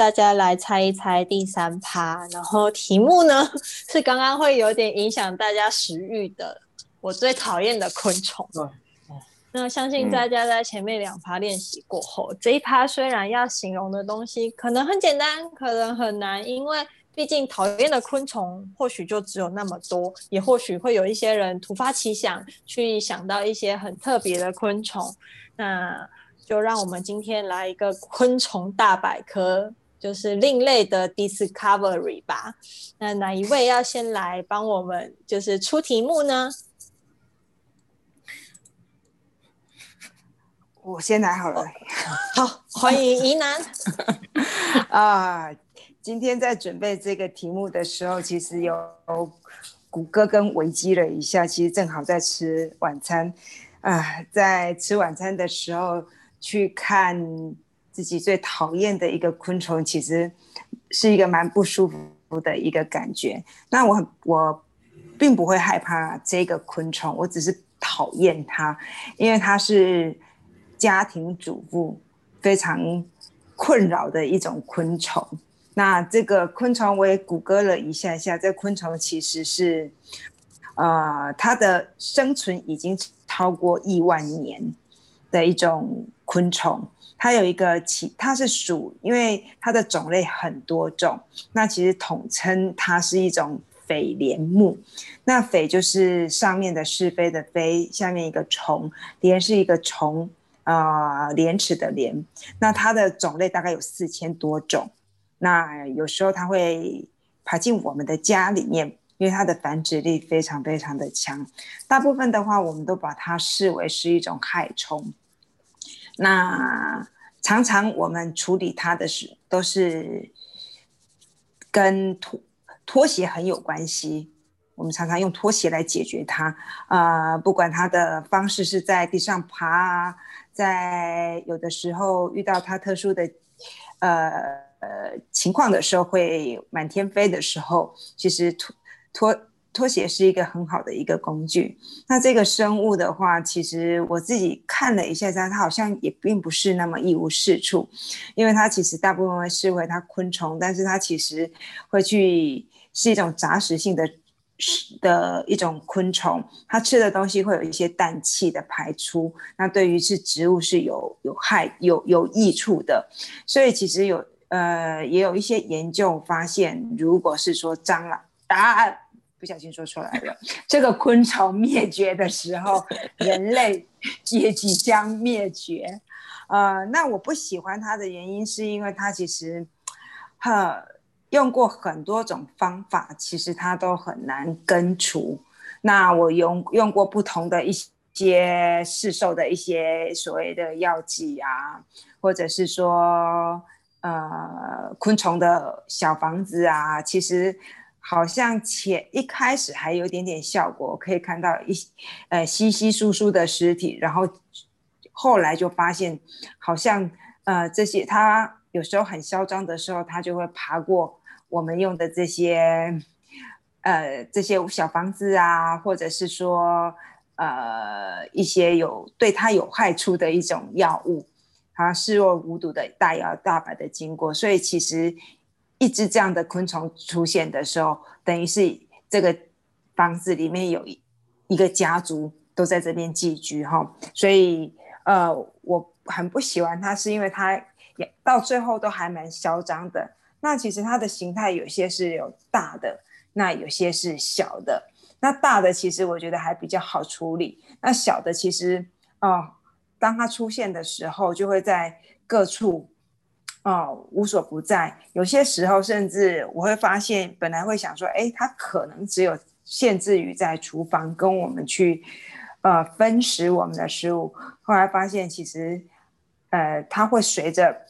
大家来猜一猜第三趴，然后题目呢是刚刚会有点影响大家食欲的，我最讨厌的昆虫。那相信大家在前面两趴练习过后，这一趴虽然要形容的东西可能很简单，可能很难，因为毕竟讨厌的昆虫或许就只有那么多，也或许会有一些人突发奇想去想到一些很特别的昆虫。那就让我们今天来一个昆虫大百科，就是另类的 discovery 吧。那哪一位要先来帮我们就是出题目呢？我先来好了，好，欢迎宜南。啊，今天在准备这个题目的时候，其实有谷歌跟维基了一下，其实正好在吃晚餐。啊，在吃晚餐的时候去看自己最讨厌的一个昆虫，其实是一个蛮不舒服的一个感觉。那我很我并不会害怕这个昆虫，我只是讨厌它，因为它是。家庭主妇非常困扰的一种昆虫。那这个昆虫我也谷歌了一下下，这昆虫其实是，呃，它的生存已经超过亿万年的一种昆虫。它有一个其，它是属，因为它的种类很多种，那其实统称它是一种蜚蠊目。那蜚就是上面的是非的非，下面一个虫，蠊是一个虫。啊，廉齿的廉，那它的种类大概有四千多种。那有时候它会爬进我们的家里面，因为它的繁殖力非常非常的强。大部分的话，我们都把它视为是一种害虫。那常常我们处理它的时，都是跟拖拖鞋很有关系。我们常常用拖鞋来解决它。啊，不管它的方式是在地上爬啊。在有的时候遇到它特殊的，呃呃情况的时候，会满天飞的时候，其实拖拖拖鞋是一个很好的一个工具。那这个生物的话，其实我自己看了一下它，它好像也并不是那么一无是处，因为它其实大部分会视为它昆虫，但是它其实会去是一种杂食性的。的一种昆虫，它吃的东西会有一些氮气的排出，那对于是植物是有有害有有益处的，所以其实有呃也有一些研究发现，如果是说蟑螂啊不小心说出来了，这个昆虫灭绝的时候，人类也即将灭绝。呃，那我不喜欢它的原因是因为它其实，哈。用过很多种方法，其实它都很难根除。那我用用过不同的一些市售的一些所谓的药剂啊，或者是说呃昆虫的小房子啊，其实好像前一开始还有点点效果，可以看到一呃稀稀疏疏的尸体，然后后来就发现好像呃这些它有时候很嚣张的时候，它就会爬过。我们用的这些，呃，这些小房子啊，或者是说，呃，一些有对它有害处的一种药物，它视若无睹的大摇大摆的经过。所以，其实一只这样的昆虫出现的时候，等于是这个房子里面有一一个家族都在这边寄居哈。所以，呃，我很不喜欢它，是因为它也到最后都还蛮嚣张的。那其实它的形态有些是有大的，那有些是小的。那大的其实我觉得还比较好处理，那小的其实哦，当它出现的时候，就会在各处哦无所不在。有些时候甚至我会发现，本来会想说，哎，它可能只有限制于在厨房跟我们去呃分食我们的食物，后来发现其实呃它会随着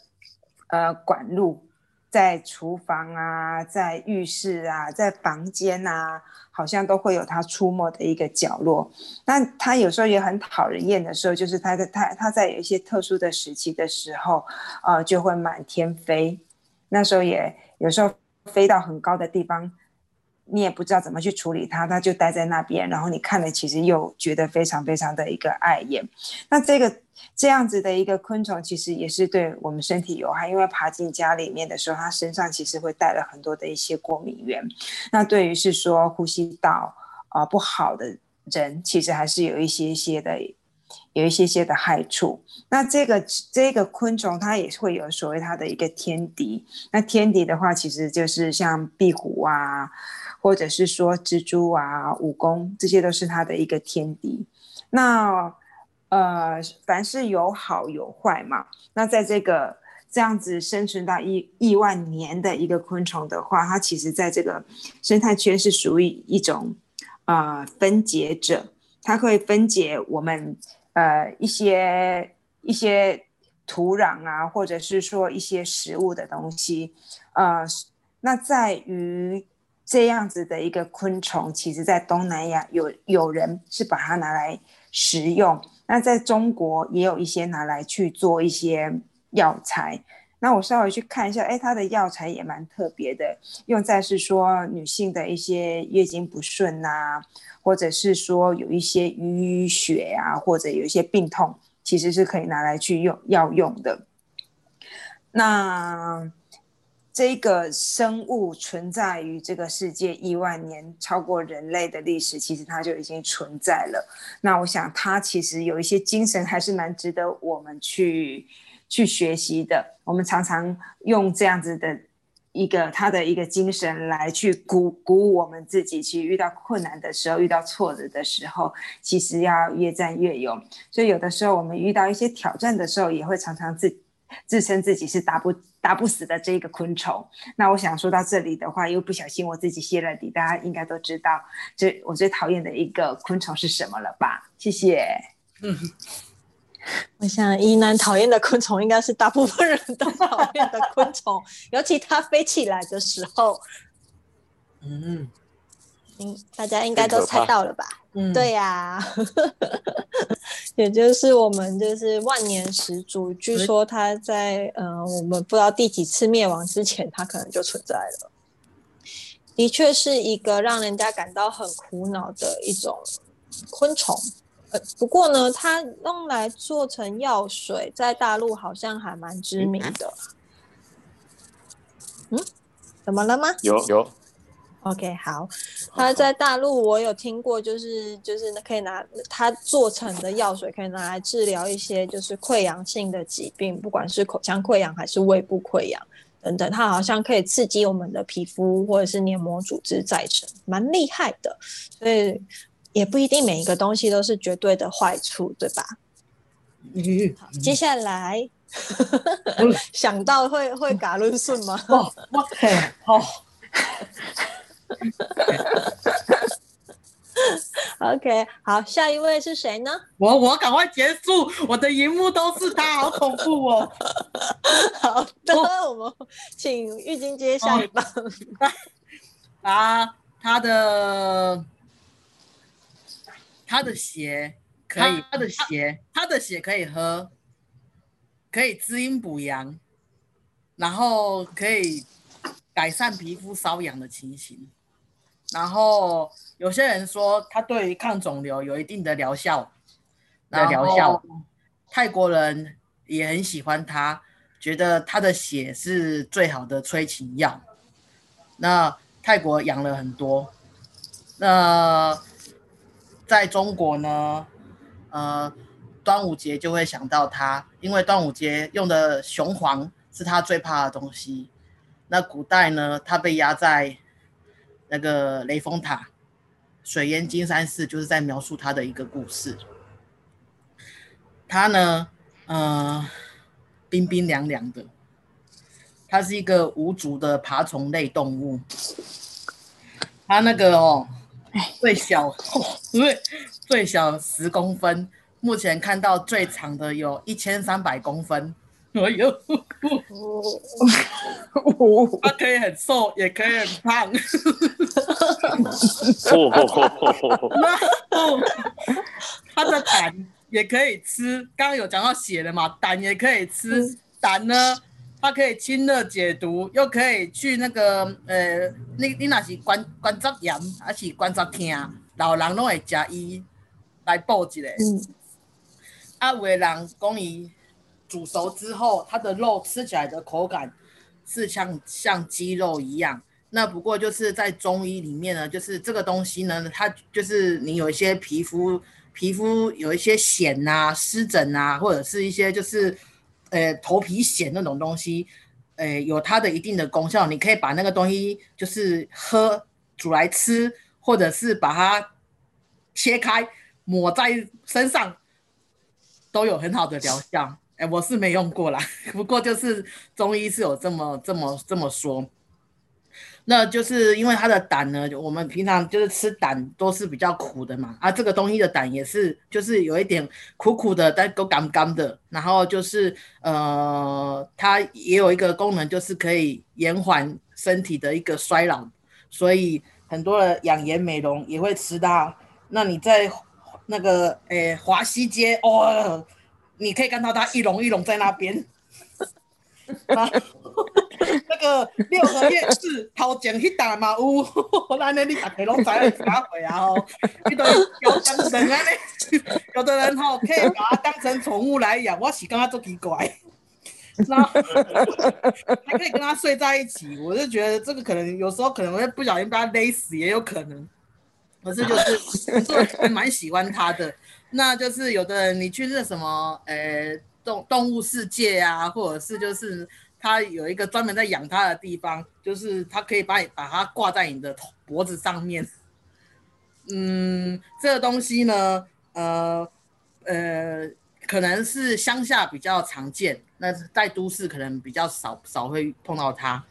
呃管路。在厨房啊，在浴室啊，在房间啊，好像都会有它出没的一个角落。那它有时候也很讨人厌的时候，就是它在它它在有一些特殊的时期的时候，呃，就会满天飞。那时候也有时候飞到很高的地方，你也不知道怎么去处理它，它就待在那边，然后你看了其实又觉得非常非常的一个碍眼。那这个这样子的一个昆虫，其实也是对我们身体有害，因为爬进家里面的时候，它身上其实会带了很多的一些过敏源。那对于是说呼吸道啊不好的人，其实还是有一些些的。有一些些的害处，那这个这个昆虫它也会有所谓它的一个天敌。那天敌的话，其实就是像壁虎啊，或者是说蜘蛛啊、蜈蚣，这些都是它的一个天敌。那呃，凡是有好有坏嘛。那在这个这样子生存到亿亿万年的一个昆虫的话，它其实在这个生态圈是属于一种啊分解者，它会分解我们。呃，一些一些土壤啊，或者是说一些食物的东西，呃，那在于这样子的一个昆虫，其实在东南亚有有人是把它拿来食用，那在中国也有一些拿来去做一些药材。那我稍微去看一下，哎，它的药材也蛮特别的，用在是说女性的一些月经不顺呐。或者是说有一些淤血啊，或者有一些病痛，其实是可以拿来去用药用的。那这个生物存在于这个世界亿万年，超过人类的历史，其实它就已经存在了。那我想它其实有一些精神，还是蛮值得我们去去学习的。我们常常用这样子的。一个他的一个精神来去鼓鼓舞我们自己，去遇到困难的时候，遇到挫折的时候，其实要越战越勇。所以有的时候我们遇到一些挑战的时候，也会常常自自称自己是打不打不死的这一个昆虫。那我想说到这里的话，又不小心我自己泄了底，大家应该都知道，这我最讨厌的一个昆虫是什么了吧？谢谢。嗯。我想，宜南讨厌的昆虫应该是大部分人都讨厌的昆虫，尤其它飞起来的时候。嗯，嗯，大家应该都猜到了吧？嗯，对呀，也就是我们就是万年始祖，据说它在呃我们不知道第几次灭亡之前，它可能就存在了。的确是一个让人家感到很苦恼的一种昆虫。呃，不过呢，它用来做成药水，在大陆好像还蛮知名的。嗯，怎么了吗？有有。OK，好，它在大陆我有听过，就是就是可以拿它做成的药水，可以拿来治疗一些就是溃疡性的疾病，不管是口腔溃疡还是胃部溃疡等等，它好像可以刺激我们的皮肤或者是黏膜组织再生，蛮厉害的，所以。也不一定每一个东西都是绝对的坏处，对吧？嗯，好，接下来 想到会会嘎伦顺吗？哦，OK，好 OK，好，下一位是谁呢？我我赶快结束，我的荧幕都是他，好恐怖哦。好的，我们请玉晶接下一棒。啊，他的。他的血可以，他的血，他的血可以喝，可以滋阴补阳，然后可以改善皮肤瘙痒的情形。然后有些人说，它对于抗肿瘤有一定的疗效的疗效。泰国人也很喜欢它，觉得它的血是最好的催情药。那泰国养了很多，那。在中国呢，呃，端午节就会想到它，因为端午节用的雄黄是他最怕的东西。那古代呢，它被压在那个雷峰塔，水淹金山寺，就是在描述他的一个故事。他呢，呃，冰冰凉凉的，它是一个无足的爬虫类动物。它那个哦。最小，最最小十公分，目前看到最长的有一千三百公分。哎呦，它可以很瘦，也可以很胖。他的胆也可以吃，刚刚有讲到血的嘛，胆也可以吃。胆呢，它可以清热解毒，又可以去那个呃，你你那是关关节炎还是关节痛，老人拢会食伊来补一下。嗯。啊，有的人讲伊煮熟之后，它的肉吃起来的口感是像像鸡肉一样。那不过就是在中医里面呢，就是这个东西呢，它就是你有一些皮肤皮肤有一些癣呐、湿疹啊，或者是一些就是。呃，头皮癣那种东西，呃，有它的一定的功效。你可以把那个东西就是喝煮来吃，或者是把它切开抹在身上，都有很好的疗效。哎，我是没用过啦，不过就是中医是有这么这么这么说。那就是因为它的胆呢，我们平常就是吃胆都是比较苦的嘛，啊，这个东西的胆也是，就是有一点苦苦的，但都干干的。然后就是呃，它也有一个功能，就是可以延缓身体的一个衰老，所以很多的养颜美容也会吃它。那你在那个诶华西街哦，你可以看到它一笼一笼在那边。那个六合夜市头前迄搭嘛有，安尼你大家拢知影啥货啊吼？迄个有当成安尼，有的人吼可以把它当成宠物来养，我是感觉足奇怪。那还可以跟它睡在一起，我就觉得这个可能有时候可能会不小心被它勒死，也有可能。可是就是蛮喜欢它的。那就是有的人你去那什么，呃。动动物世界啊，或者是就是它有一个专门在养它的地方，就是它可以把你把它挂在你的脖子上面。嗯，这个东西呢，呃呃，可能是乡下比较常见，那在都市可能比较少少会碰到它。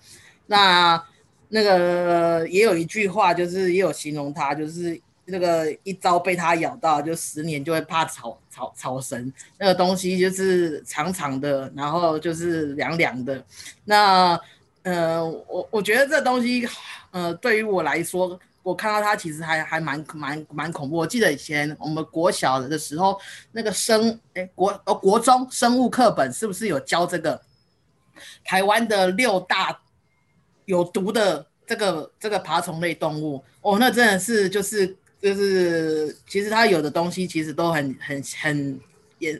那那个也有一句话，就是也有形容它，就是。这个一招被它咬到，就十年就会怕草草草绳。那个东西就是长长的，然后就是凉凉的。那呃，我我觉得这东西，呃，对于我来说，我看到它其实还还蛮蛮蛮恐怖。我记得以前我们国小的时候，那个生哎国呃国中生物课本是不是有教这个台湾的六大有毒的这个这个爬虫类动物？哦，那真的是就是。就是其实它有的东西其实都很很很也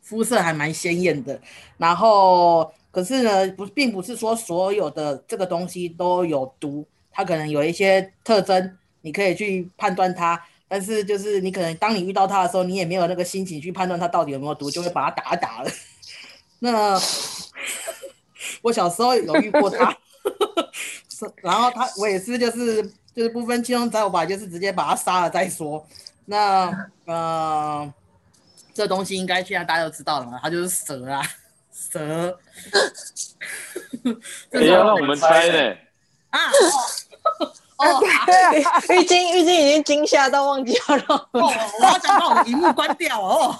肤色还蛮鲜艳的，然后可是呢不并不是说所有的这个东西都有毒，它可能有一些特征，你可以去判断它，但是就是你可能当你遇到它的时候，你也没有那个心情去判断它到底有没有毒，就会把它打打了。那 我小时候有遇过它，然后他我也是就是。就是不分青红皂白，就是直接把他杀了再说。那呃，这东西应该现在大家都知道了嘛？它就是蛇啊，蛇。不要让我们猜呢。啊！哦，浴巾浴巾已经惊吓到忘记要让。哦，我要想把我的荧幕关掉哦。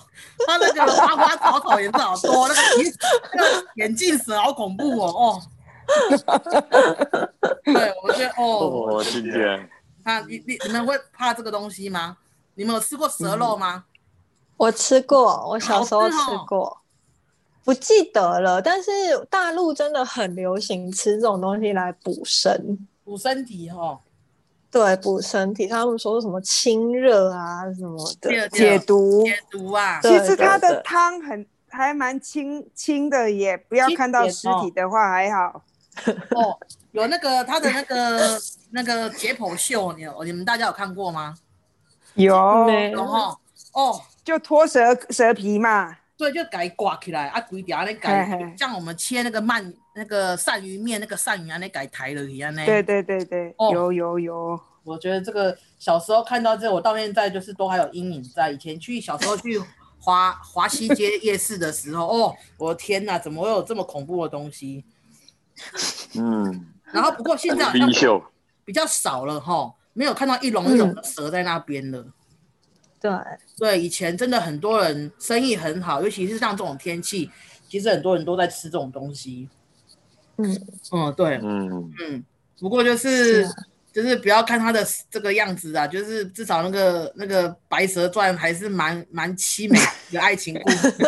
他那个花花草草颜色好多，那个眼那个眼镜蛇好恐怖哦哦。对，我觉得哦，我今天，啊，你你你们会怕这个东西吗？你们有吃过蛇肉吗？我吃过，我小时候吃过，不记得了。但是大陆真的很流行吃这种东西来补身、补身体哈。对，补身体，他们说什么清热啊什么的，解毒、解毒啊。其实它的汤很还蛮清清的，也不要看到尸体的话还好。哦，有那个他的那个那个解剖秀，你你们大家有看过吗？有，有哈。哦，就脱蛇蛇皮嘛。对，就改挂起来啊，规条那改，像我们切那个鳗那个鳝鱼面那个鳝鱼啊，那改抬了一样呢。对对对对，有有有。我觉得这个小时候看到这，我到现在就是都还有阴影在。以前去小时候去华华西街夜市的时候，哦，我的天哪，怎么会有这么恐怖的东西？嗯，然后不过现在好像比较少了哈，没有看到一笼一笼的蛇在那边了。对对，以前真的很多人生意很好，尤其是像这种天气，其实很多人都在吃这种东西。嗯嗯，对，嗯嗯，不过就是。就是不要看他的这个样子啊，就是至少那个那个《白蛇传》还是蛮蛮凄美的爱情故事。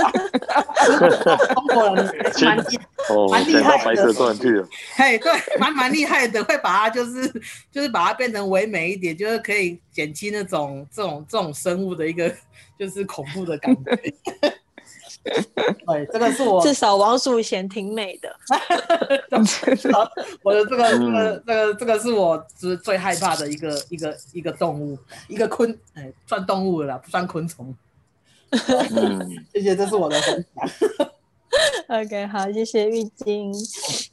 中国人蛮哦，蛮厉害的白蛇传去了。嘿，对，蛮蛮厉害的，会把它就是就是把它变成唯美一点，就是可以减轻那种这种这种生物的一个 就是恐怖的感觉。对，这个是我至少王祖贤挺美的。我的这个这个这个这个是我最最害怕的一个一个一个动物，一个昆哎算动物了啦，不算昆虫。嗯，谢谢，这是我的分享。OK，好，谢谢玉晶。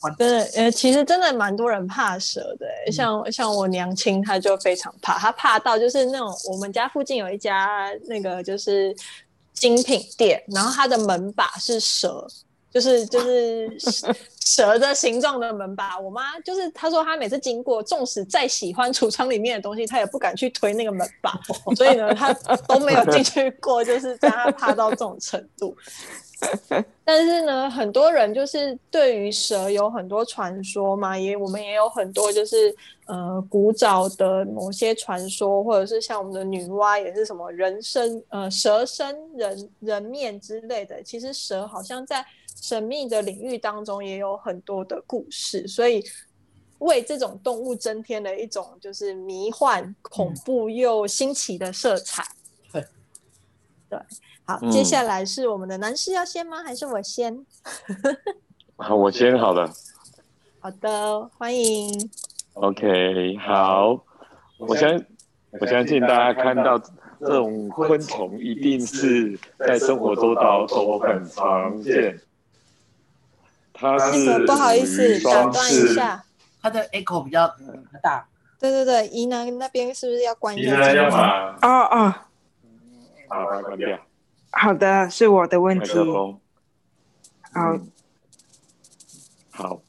完真的，呃，其实真的蛮多人怕蛇的欸、嗯像像我娘亲，她就非常怕，她怕到就是那种我们家附近有一家那个就是精品店，然后它的门把是蛇，就是就是 蛇的形状的门把。我妈就是她说她每次经过，纵使再喜欢橱窗里面的东西，她也不敢去推那个门把，所以呢，她都没有进去过，就是让她怕到这种程度。但是呢，很多人就是对于蛇有很多传说嘛，也我们也有很多就是呃古早的某些传说，或者是像我们的女娲也是什么人身呃蛇身人人面之类的。其实蛇好像在神秘的领域当中也有很多的故事，所以为这种动物增添了一种就是迷幻、恐怖又新奇的色彩。对，对。接下来是我们的男士要先吗？还是我先？好，我先好了。好的，欢迎。OK，好，我相我相信大家看到这种昆虫，一定是在生活周遭都很常见。它那是个不好意思，打断一，下。它的 echo 比较大，对对对，宜南那边是不是要关一你呢要下镜头？把哦哦，把它关掉好的，是我的问题。好，嗯好，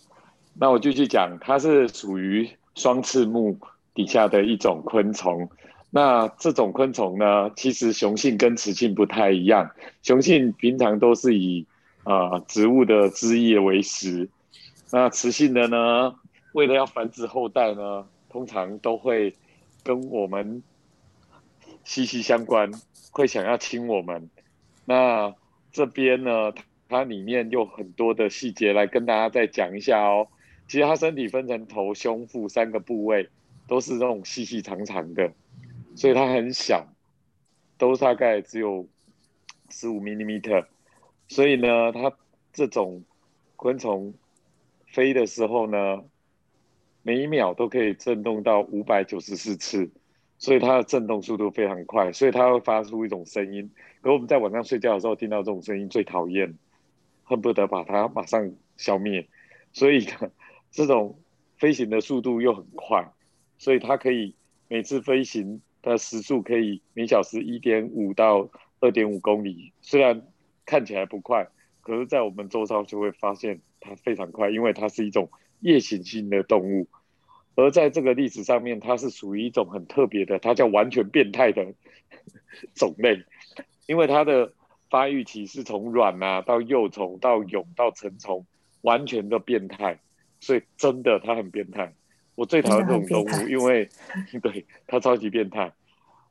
那我继续讲，它是属于双翅目底下的一种昆虫。那这种昆虫呢，其实雄性跟雌性不太一样。雄性平常都是以呃植物的枝叶为食，那雌性的呢，为了要繁殖后代呢，通常都会跟我们息息相关，会想要亲我们。那这边呢，它里面有很多的细节来跟大家再讲一下哦。其实它身体分成头、胸、腹三个部位，都是那种细细长长的，所以它很小，都大概只有十五 m m 所以呢，它这种昆虫飞的时候呢，每一秒都可以震动到五百九十四次，所以它的震动速度非常快，所以它会发出一种声音。可我们在晚上睡觉的时候听到这种声音最讨厌，恨不得把它马上消灭。所以，这种飞行的速度又很快，所以它可以每次飞行的时速可以每小时一点五到二点五公里。虽然看起来不快，可是，在我们周遭就会发现它非常快，因为它是一种夜行性的动物。而在这个历史上面，它是属于一种很特别的，它叫完全变态的 种类，因为它的发育期是从卵啊到幼虫到蛹到成虫，完全的变态，所以真的它很变态。我最讨厌这种动物，因为 对它超级变态，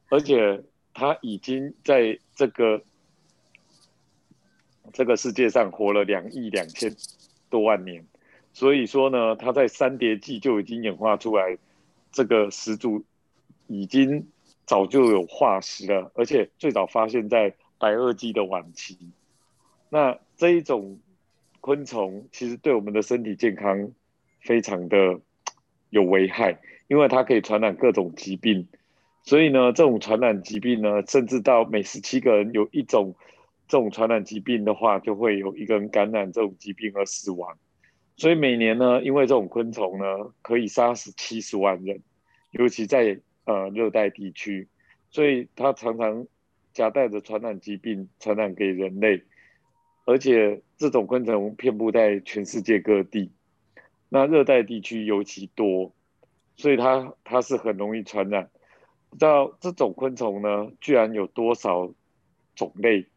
而且它已经在这个这个世界上活了两亿两千多万年。所以说呢，它在三叠纪就已经演化出来，这个始祖已经早就有化石了，而且最早发现在白垩纪的晚期。那这一种昆虫其实对我们的身体健康非常的有危害，因为它可以传染各种疾病。所以呢，这种传染疾病呢，甚至到每十七个人有一种这种传染疾病的话，就会有一个人感染这种疾病而死亡。所以每年呢，因为这种昆虫呢，可以杀死七十万人，尤其在呃热带地区，所以它常常夹带着传染疾病传染给人类，而且这种昆虫遍布在全世界各地，那热带地区尤其多，所以它它是很容易传染。不知道这种昆虫呢，居然有多少种类？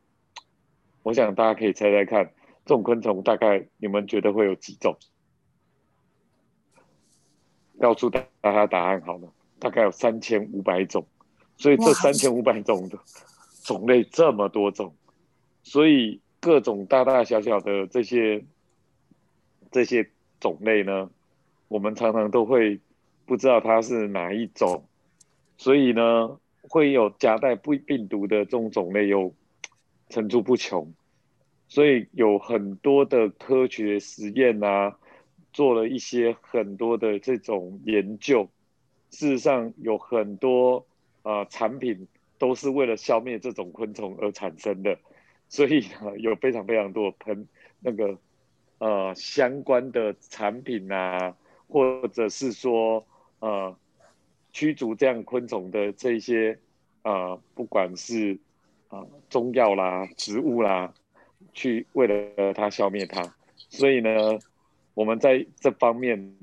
我想大家可以猜猜看。这种昆虫大概你们觉得会有几种？告诉大家答案好了，大概有三千五百种。所以这哇。三千五百种的种类这么多种，所以各种大大小小的这些这些种类呢，我们常常都会不知道它是哪一种，所以呢，会有夹带不病毒的这种种类又层出不穷，所以有很多的科学实验啊，做了一些很多的这种研究，事实上有很多啊产品都是为了消灭这种昆虫而产生的，所以呢，有非常非常多喷那个。呃，相关的产品啊，或者是说呃，驱逐这样昆虫的这些呃，不管是啊中药啦、植物啦，去为了它消灭它，所以呢，我们在这方面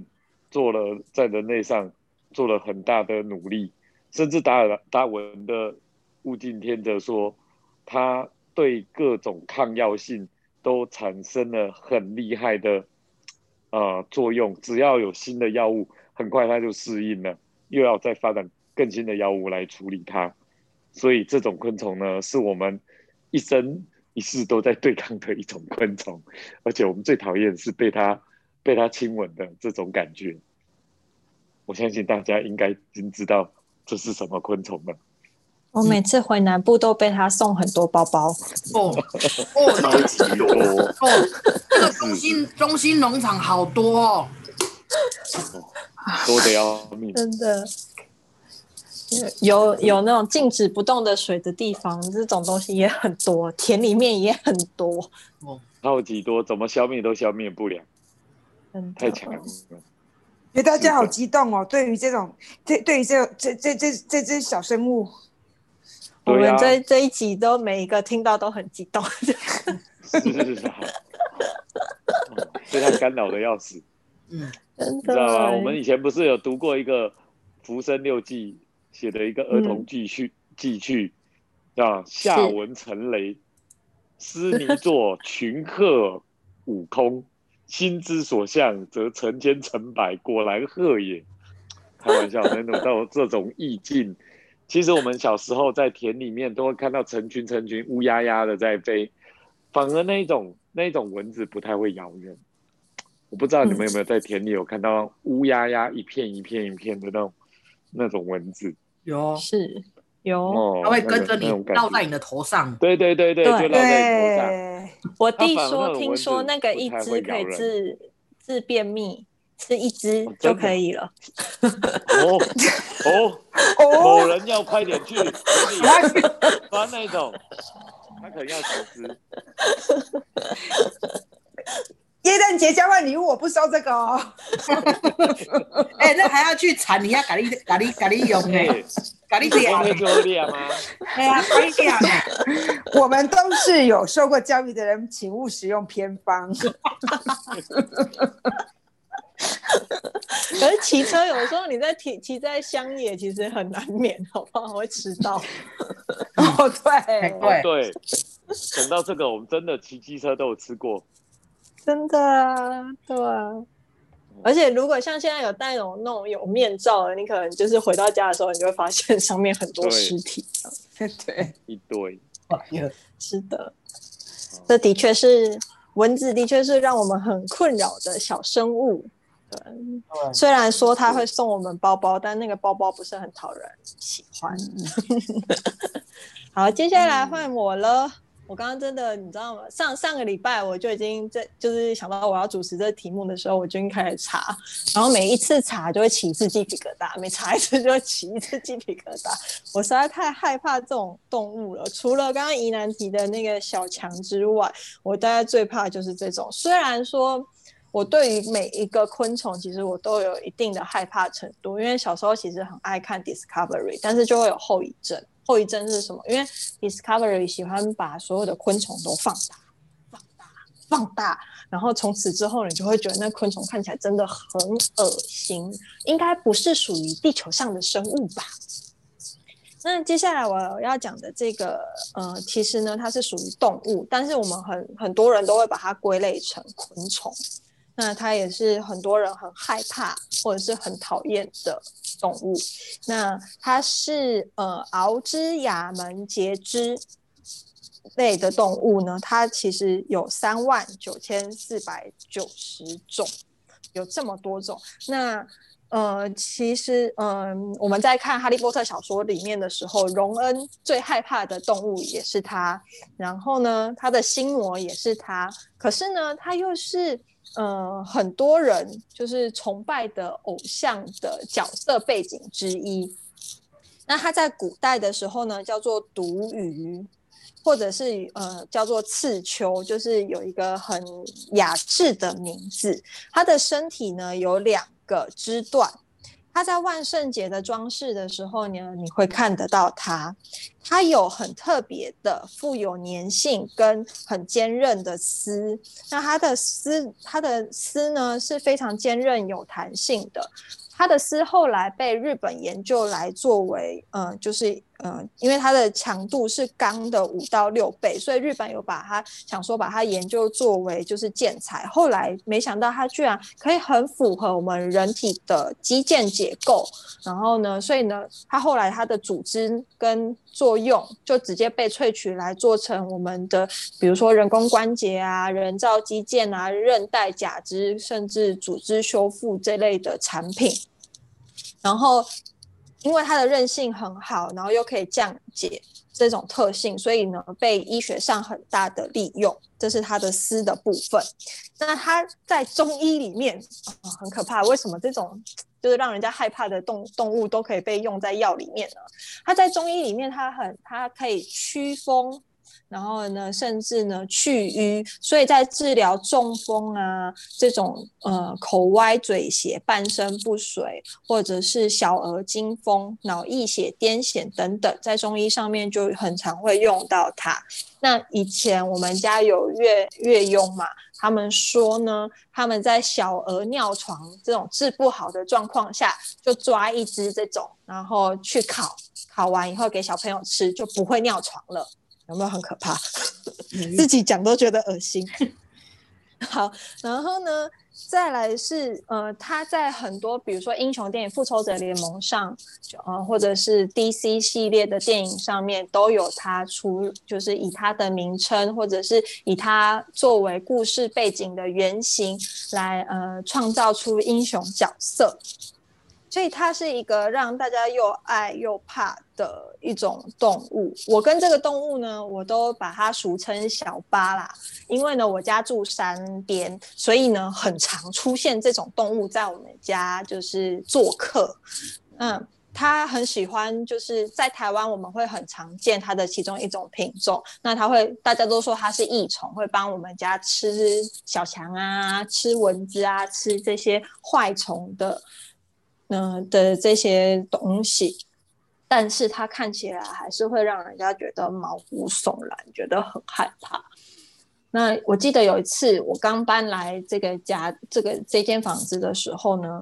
做了在人类上做了很大的努力，甚至达尔达文的物竞天择说，它对各种抗药性。都产生了很厉害的呃作用，只要有新的药物，很快它就适应了，又要再发展更新的药物来处理它。所以这种昆虫呢，是我们一生一世都在对抗的一种昆虫，而且我们最讨厌是被它被它亲吻的这种感觉。我相信大家应该已经知道这是什么昆虫了。我每次回南部都被他送很多包包哦哦，超级多哦！这个中心中心农场好多哦，多的要命，真的有有那种静止不动的水的地方，这种东西也很多，田里面也很多哦，超级多，怎么消灭都消灭不了，太强了。哎，大家好激动哦！对于这种，这对于这这这这这只小生物。我们这这一集都每一个听到都很激动，是是是，被他干扰的要死。嗯，你知道吗？我们以前不是有读过一个《浮生六记》写的一个儿童记叙记叙啊？下文成雷，斯尼作群鹤舞空，心之所向，则成千成百，果然鹤也。开玩笑，那种到这种意境。其实我们小时候在田里面都会看到成群成群乌鸦鸦的在飞，反而那一种那一种蚊子不太会咬人。我不知道你们有没有在田里有看到乌鸦鸦一片一片一片的那种那种蚊子？有，是有，它会跟着你绕在你的头上。对对对对，就绕在头上。我弟说，听说那个一只可以治治便秘。吃一只就可以了。哦哦 哦！某人要快点去 抓那种，他可能要十只。节交换礼物，我不收这个哦。哎，那还要去产，你要咖喱咖喱咖喱用哎，咖喱点。会做练吗？哎呀，可以点。我们都是有受过教育的人，请勿使用偏方。可是骑车有时候你在骑骑在乡野，其实很难免，好不好？会迟到。哦，对对对。等到这个，我们真的骑机车都有吃过。真的啊，对啊。而且如果像现在有戴那种那种有面罩的，你可能就是回到家的时候，你就会发现 上面很多尸体。对，一堆。是的，这的确是蚊子，的确是让我们很困扰的小生物。对，虽然说他会送我们包包，但那个包包不是很讨人喜欢。好，接下来换我了。我刚刚真的，你知道吗？上上个礼拜我就已经在，就是想到我要主持这个题目的时候，我就已经开始查，然后每一次查就会起一次鸡皮疙瘩，每查一次就会起一次鸡皮疙瘩。我实在太害怕这种动物了。除了刚刚宜南提的那个小强之外，我大概最怕就是这种。虽然说。我对于每一个昆虫，其实我都有一定的害怕程度，因为小时候其实很爱看 Discovery，但是就会有后遗症。后遗症是什么？因为 Discovery 喜欢把所有的昆虫都放大、放大、放大，然后从此之后，你就会觉得那昆虫看起来真的很恶心，应该不是属于地球上的生物吧？那接下来我要讲的这个，呃，其实呢，它是属于动物，但是我们很很多人都会把它归类成昆虫。那它也是很多人很害怕或者是很讨厌的动物。那它是呃，螯之亚门节肢。类的动物呢，它其实有三万九千四百九十种，有这么多种。那呃，其实嗯，我们在看《哈利波特》小说里面的时候，荣恩最害怕的动物也是它，然后呢，他的心魔也是它。可是呢，它又是呃很多人就是崇拜的偶像的角色背景之一。那他在古代的时候呢，叫做独鱼。或者是呃叫做刺丘，就是有一个很雅致的名字。他的身体呢有两个肢段，它在万圣节的装饰的时候呢，你会看得到它。它有很特别的、富有粘性跟很坚韧的丝。那它的丝，它的丝呢是非常坚韧有弹性的。它的丝后来被日本研究来作为，嗯，就是。嗯，因为它的强度是钢的五到六倍，所以日本有把它想说把它研究作为就是建材。后来没想到它居然可以很符合我们人体的肌腱结构，然后呢，所以呢，它后来它的组织跟作用就直接被萃取来做成我们的，比如说人工关节啊、人造肌腱啊、韧带、假肢，甚至组织修复这类的产品，然后。因为它的韧性很好，然后又可以降解这种特性，所以呢被医学上很大的利用。这是它的丝的部分。那它在中医里面啊很可怕，为什么这种就是让人家害怕的动动物都可以被用在药里面呢？它在中医里面，它很它可以驱风。然后呢，甚至呢去瘀，所以在治疗中风啊这种呃口歪嘴斜、半身不遂，或者是小儿惊风、脑溢血、癫痫等等，在中医上面就很常会用到它。那以前我们家有月月佣嘛，他们说呢，他们在小儿尿床这种治不好的状况下，就抓一只这种，然后去烤，烤完以后给小朋友吃，就不会尿床了。有没有很可怕？自己讲都觉得恶心。好，然后呢，再来是呃，他在很多比如说英雄电影《复仇者联盟》上，呃，或者是 DC 系列的电影上面都有他出，就是以他的名称，或者是以他作为故事背景的原型来呃创造出英雄角色。所以它是一个让大家又爱又怕的一种动物。我跟这个动物呢，我都把它俗称小巴啦，因为呢，我家住山边，所以呢，很常出现这种动物在我们家就是做客。嗯，它很喜欢，就是在台湾我们会很常见它的其中一种品种。那它会，大家都说它是益虫，会帮我们家吃小强啊，吃蚊子啊，吃这些坏虫的。嗯的这些东西，但是它看起来还是会让人家觉得毛骨悚然，觉得很害怕。那我记得有一次我刚搬来这个家，这个这间房子的时候呢，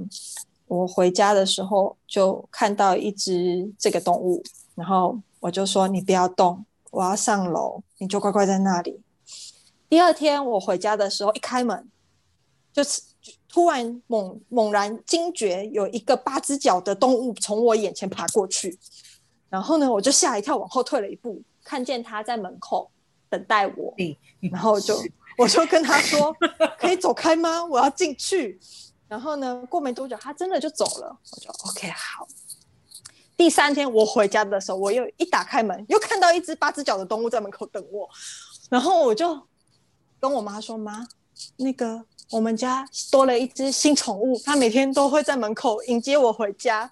我回家的时候就看到一只这个动物，然后我就说你不要动，我要上楼，你就乖乖在那里。第二天我回家的时候，一开门就是。突然猛猛然惊觉，有一个八只脚的动物从我眼前爬过去，然后呢，我就吓一跳，往后退了一步，看见它在门口等待我，然后就我就跟他说：“可以走开吗？我要进去。”然后呢，过没多久，他真的就走了。我就 OK 好。第三天我回家的时候，我又一打开门，又看到一只八只脚的动物在门口等我，然后我就跟我妈说：“妈，那个。”我们家多了一只新宠物，它每天都会在门口迎接我回家。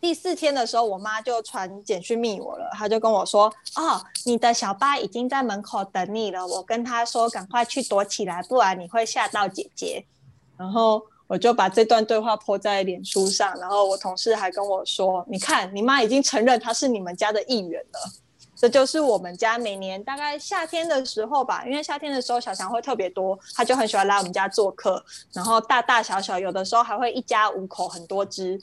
第四天的时候，我妈就传简讯密我了，她就跟我说：“哦，你的小巴已经在门口等你了。”我跟她说：“赶快去躲起来，不然你会吓到姐姐。”然后我就把这段对话泼在脸书上，然后我同事还跟我说：“你看，你妈已经承认她是你们家的一员了。”这就是我们家每年大概夏天的时候吧，因为夏天的时候小强会特别多，他就很喜欢来我们家做客，然后大大小小有的时候还会一家五口很多只，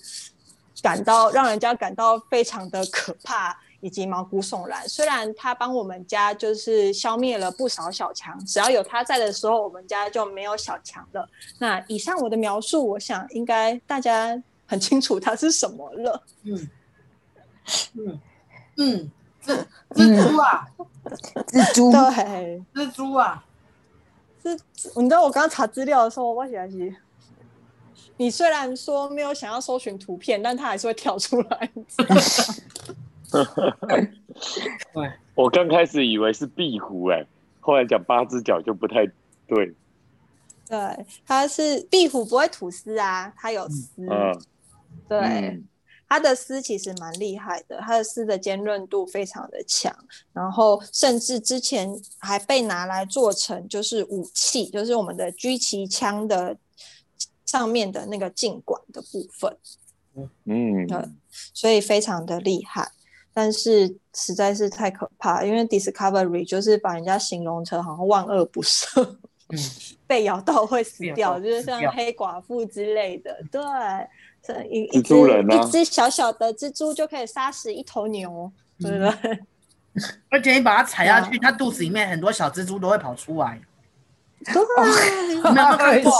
感到让人家感到非常的可怕以及毛骨悚然。虽然他帮我们家就是消灭了不少小强，只要有他在的时候，我们家就没有小强了。那以上我的描述，我想应该大家很清楚它是什么了。嗯嗯嗯。蜘蛛啊，蜘蛛，对，蜘蛛啊，是，你知道我刚刚查资料的时候，我写是，你虽然说没有想要搜寻图片，但它还是会跳出来。对，我刚开始以为是壁虎，哎，后来讲八只脚就不太对。对，它是壁虎不会吐丝啊，它有丝。嗯，对，嗯它的丝其实蛮厉害的，它的丝的尖润度非常的强，然后甚至之前还被拿来做成就是武器，就是我们的狙击枪的上面的那个镜管的部分，嗯，对所以非常的厉害。但是实在是太可怕，因为 Discovery 就是把人家形容成好像万恶不赦，嗯，被咬到会死掉，就是像黑寡妇之类的。对，这一蜘蛛人啊一只一只小小的蜘蛛就可以杀死一头牛，对不对？而且你把它踩下去，它肚子里面很多小蜘蛛都会跑出来。对，你们有没有看过？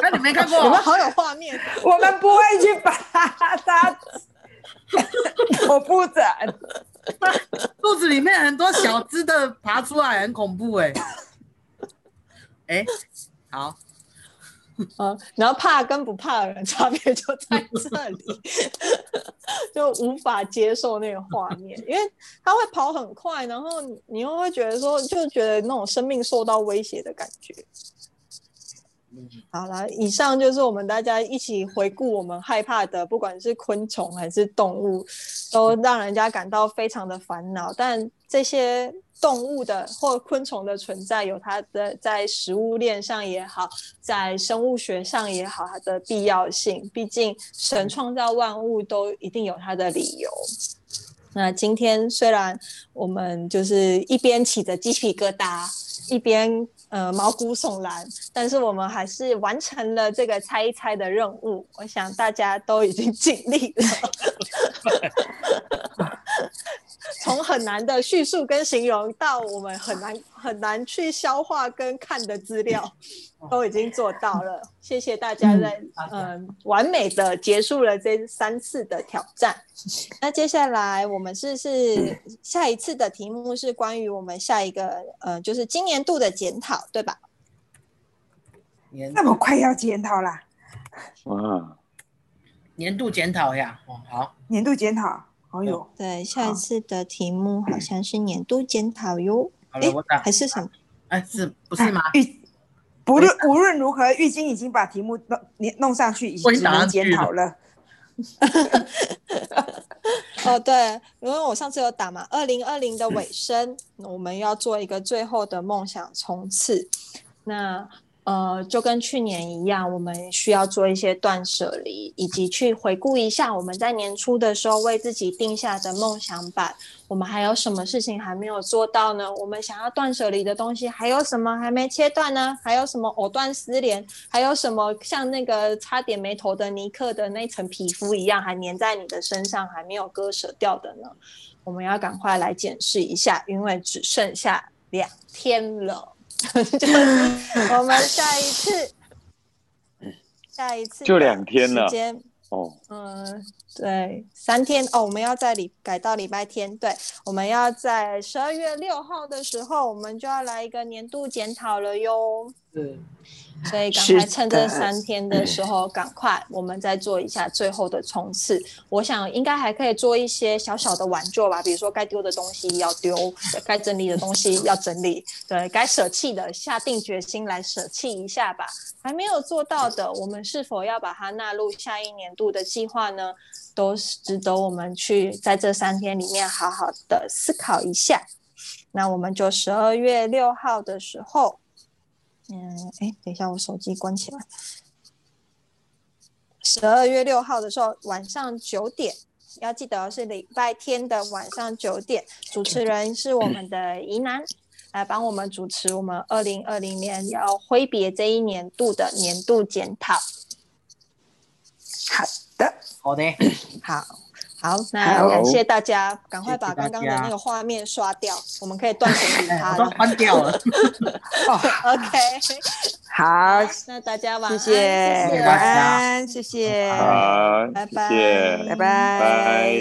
那 你没看过？我们好有画面，我们不会去把它 我不整。肚子里面很多小只的爬出来，很恐怖哎、哎、好，嗯，然后怕跟不怕的人 差别就在这里，就无法接受那个画面，因为他会跑很快，然后你又会觉得说，就觉得那种生命受到威胁的感觉。好了，以上就是我们大家一起回顾我们害怕的，不管是昆虫还是动物，都让人家感到非常的烦恼。但这些动物的或昆虫的存在，有它的在食物链上也好，在生物学上也好，它的必要性。毕竟神创造万物都一定有它的理由。那今天虽然我们就是一边起着鸡皮疙瘩，一边呃毛骨悚然，但是我们还是完成了这个猜一猜的任务。我想大家都已经尽力了。从很难的叙述跟形容，到我们很难很难去消化跟看的资料，都已经做到了。谢谢大家在嗯、完美的结束了这三次的挑战。那接下来我们是是下一次的题目是关于我们下一个呃，就是今年度的检讨，对吧？年那么快要检讨啦？哇，年度检讨呀，哦，好，年度检讨，哦哟，对，下一次的题目好像是年度检讨哟。诶好了，我打，还是什么？哎，是不是吗？浴不论无论如何，玉晶已经把题目弄你弄上去，已经只能检讨了。哦，对，因为我上次有打嘛，二零二零的尾声，我们要做一个最后的梦想冲刺。那呃，就跟去年一样，我们需要做一些断舍离，以及去回顾一下我们在年初的时候为自己定下的梦想版。我们还有什么事情还没有做到呢？我们想要断舍离的东西还有什么还没切断呢？还有什么藕断丝连？还有什么像那个差点没头的尼克的那层皮肤一样，还粘在你的身上还没有割舍掉的呢？我们要赶快来检视一下，因为只剩下两天了。就我们下一次，下一次就两天了。时间哦，嗯，对，三天哦，我们要在礼改到礼拜天，对，我们要在十二月六号的时候，我们就要来一个年度检讨了哟。嗯所以赶快趁这三天的时候，赶快我们再做一下最后的冲刺。我想应该还可以做一些小小的挽救吧，比如说该丢的东西要丢，该整理的东西要整理，对该舍弃的下定决心来舍弃一下吧。还没有做到的，我们是否要把它纳入下一年度的计划呢？都是值得我们去在这三天里面好好的思考一下。那我们就十二月六号的时候。嗯，哎，等一下，我手机关起来。十二月六号的时候，晚上九点，要记得是礼拜天的晚上九点，主持人是我们的宜南，来帮我们主持我们二零二零年要挥别这一年度的年度检讨。好的，好的，好。好，那感谢大家，赶快把刚刚的那个画面刷掉，我们可以断舍离哎，它了。关掉了。哦，OK，好，那大家晚安，谢，谢。晚安，谢谢，好，拜拜拜。拜，拜。